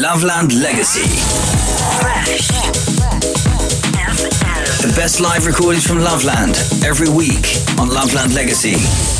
Loveland Legacy. Fresh. The best live recordings from Loveland every week on Loveland Legacy.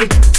Music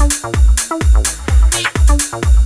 Thank you.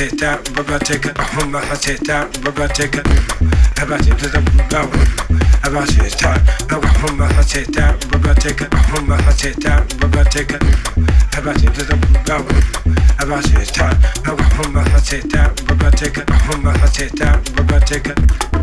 take that rubber take it home I take that rubber take it about it to the bow about it that now home I take that rubber take it home I take that rubber take it about it to the bow about it that now home I take that rubber take it home I take that rubber take it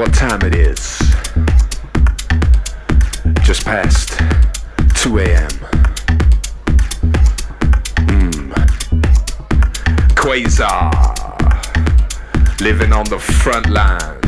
what time it is. Just past 2 a.m. Hmm. Quasar. Living on the front line.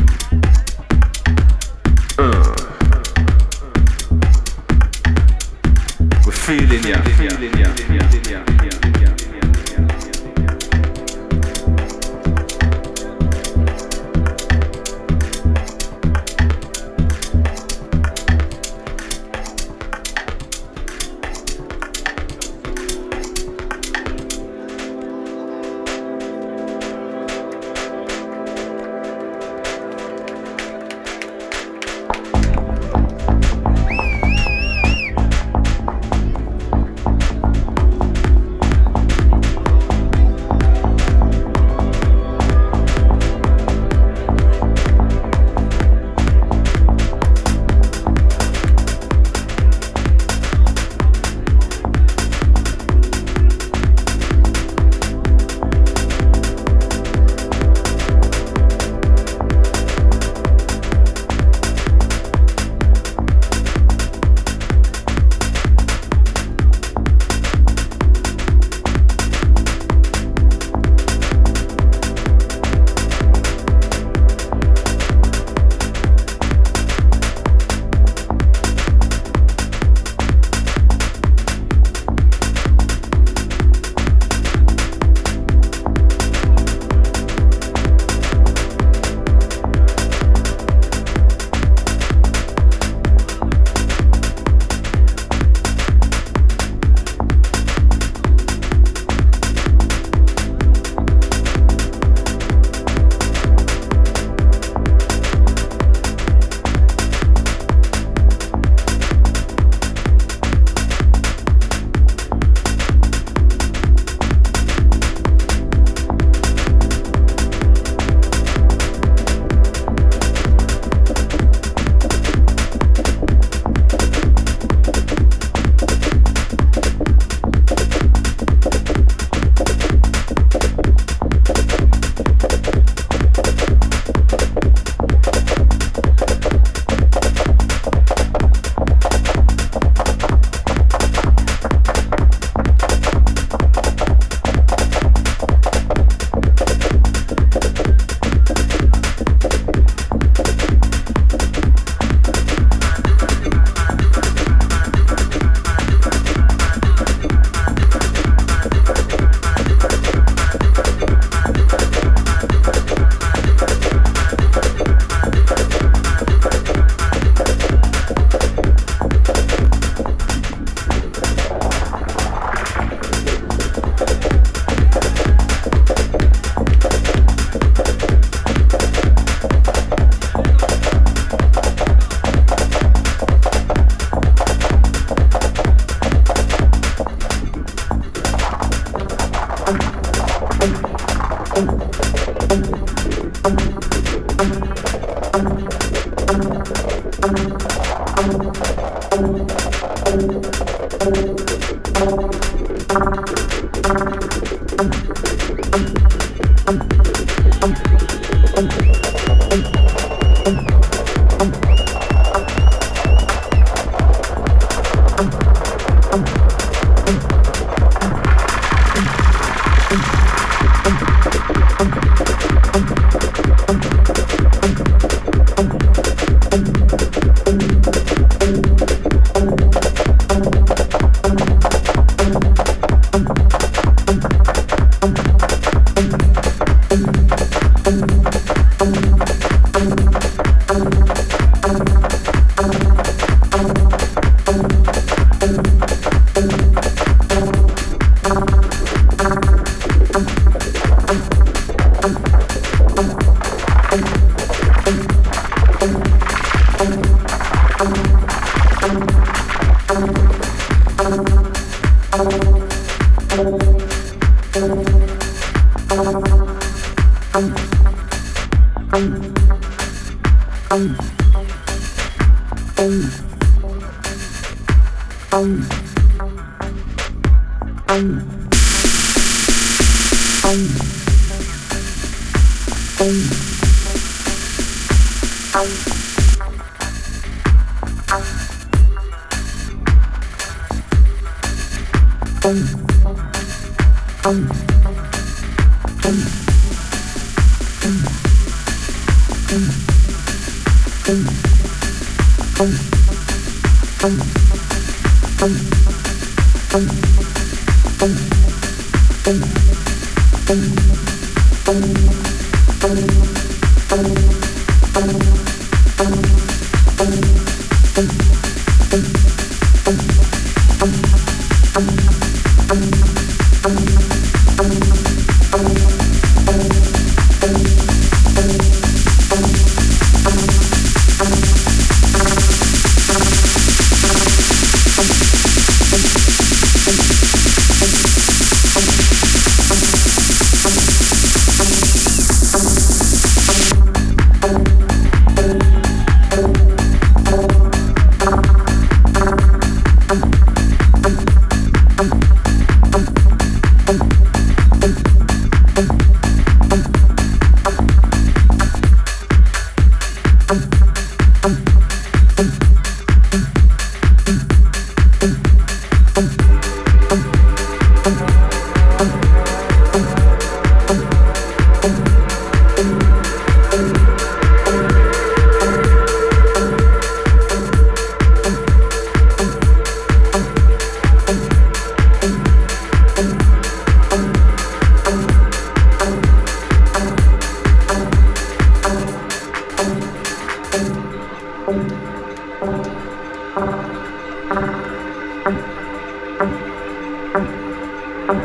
Thank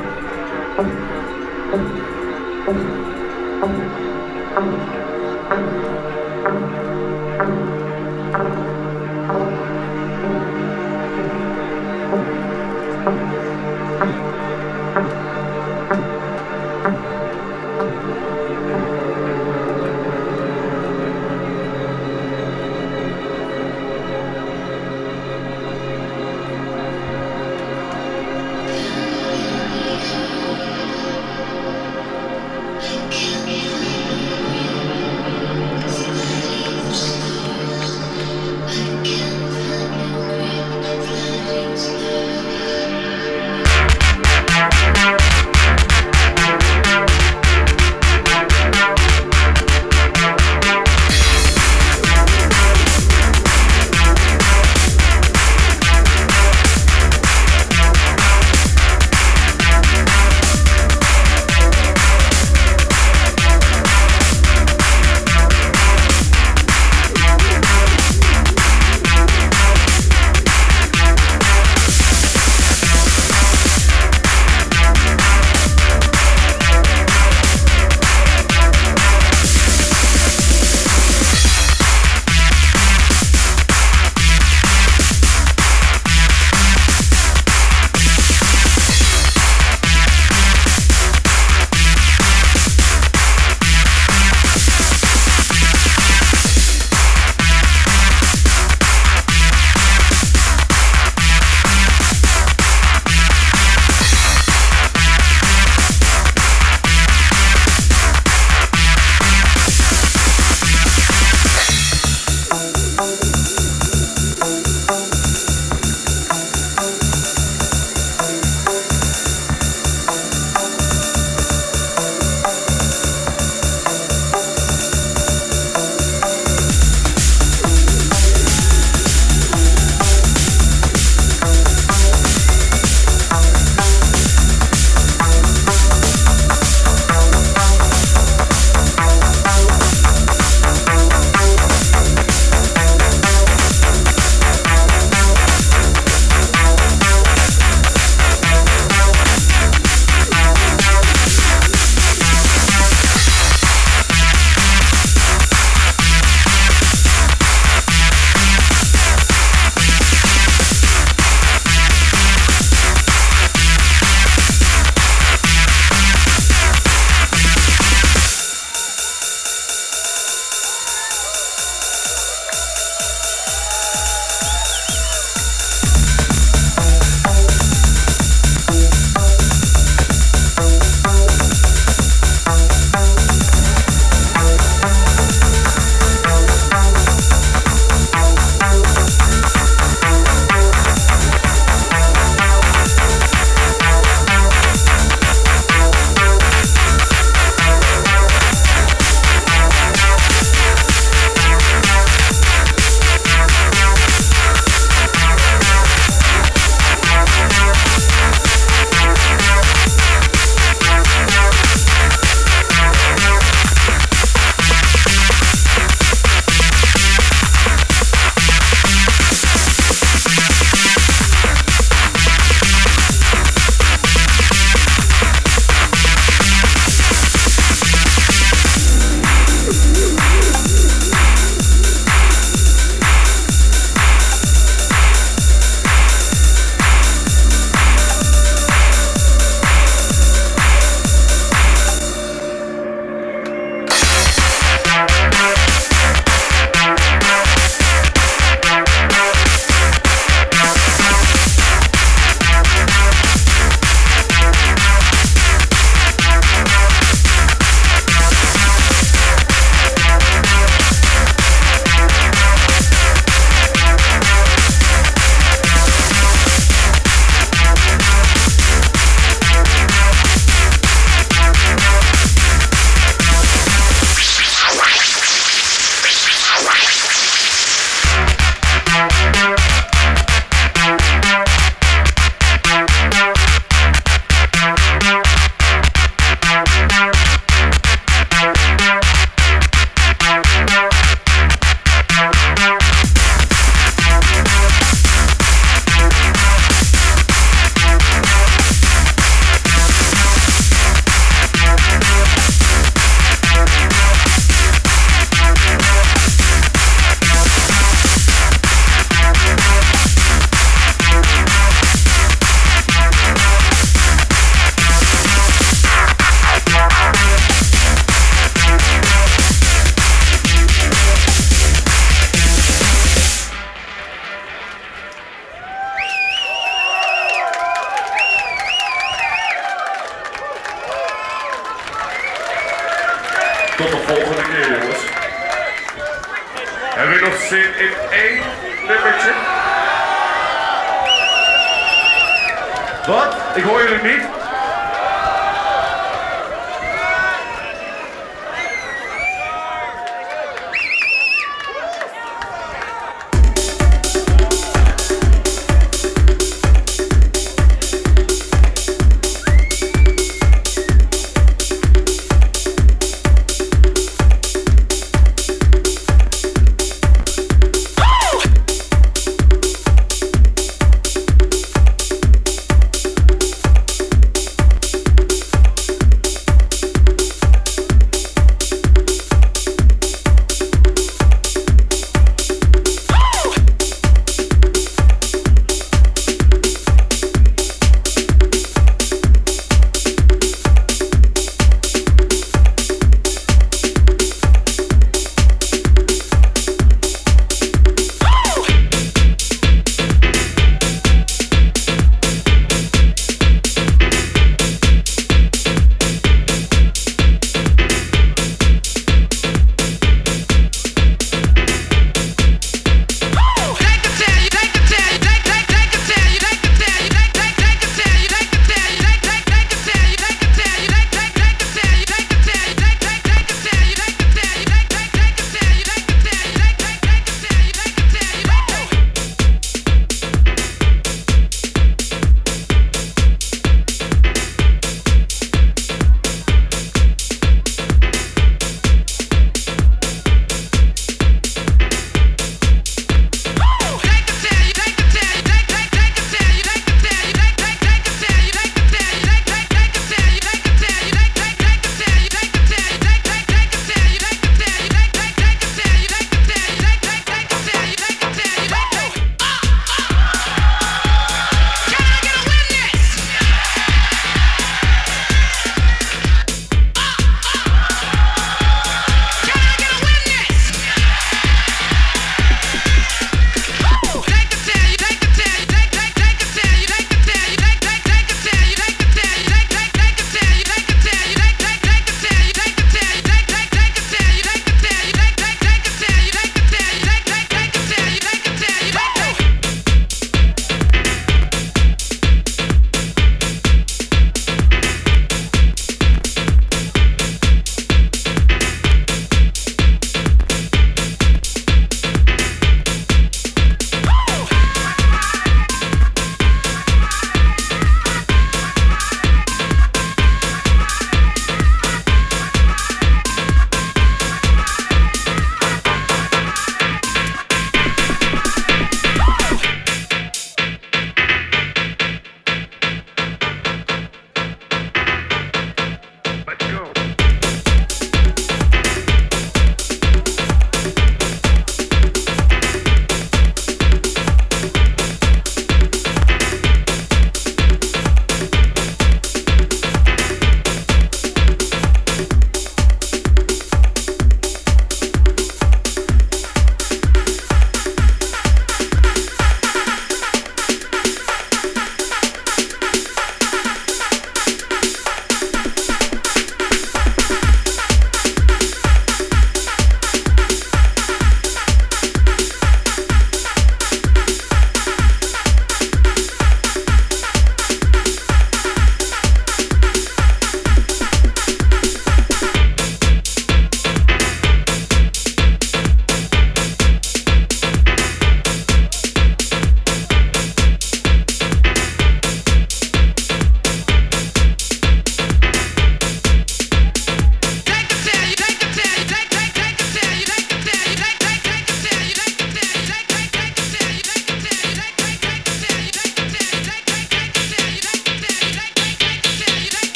you.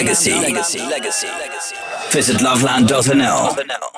Loveland Legacy. Visit loveland.nl.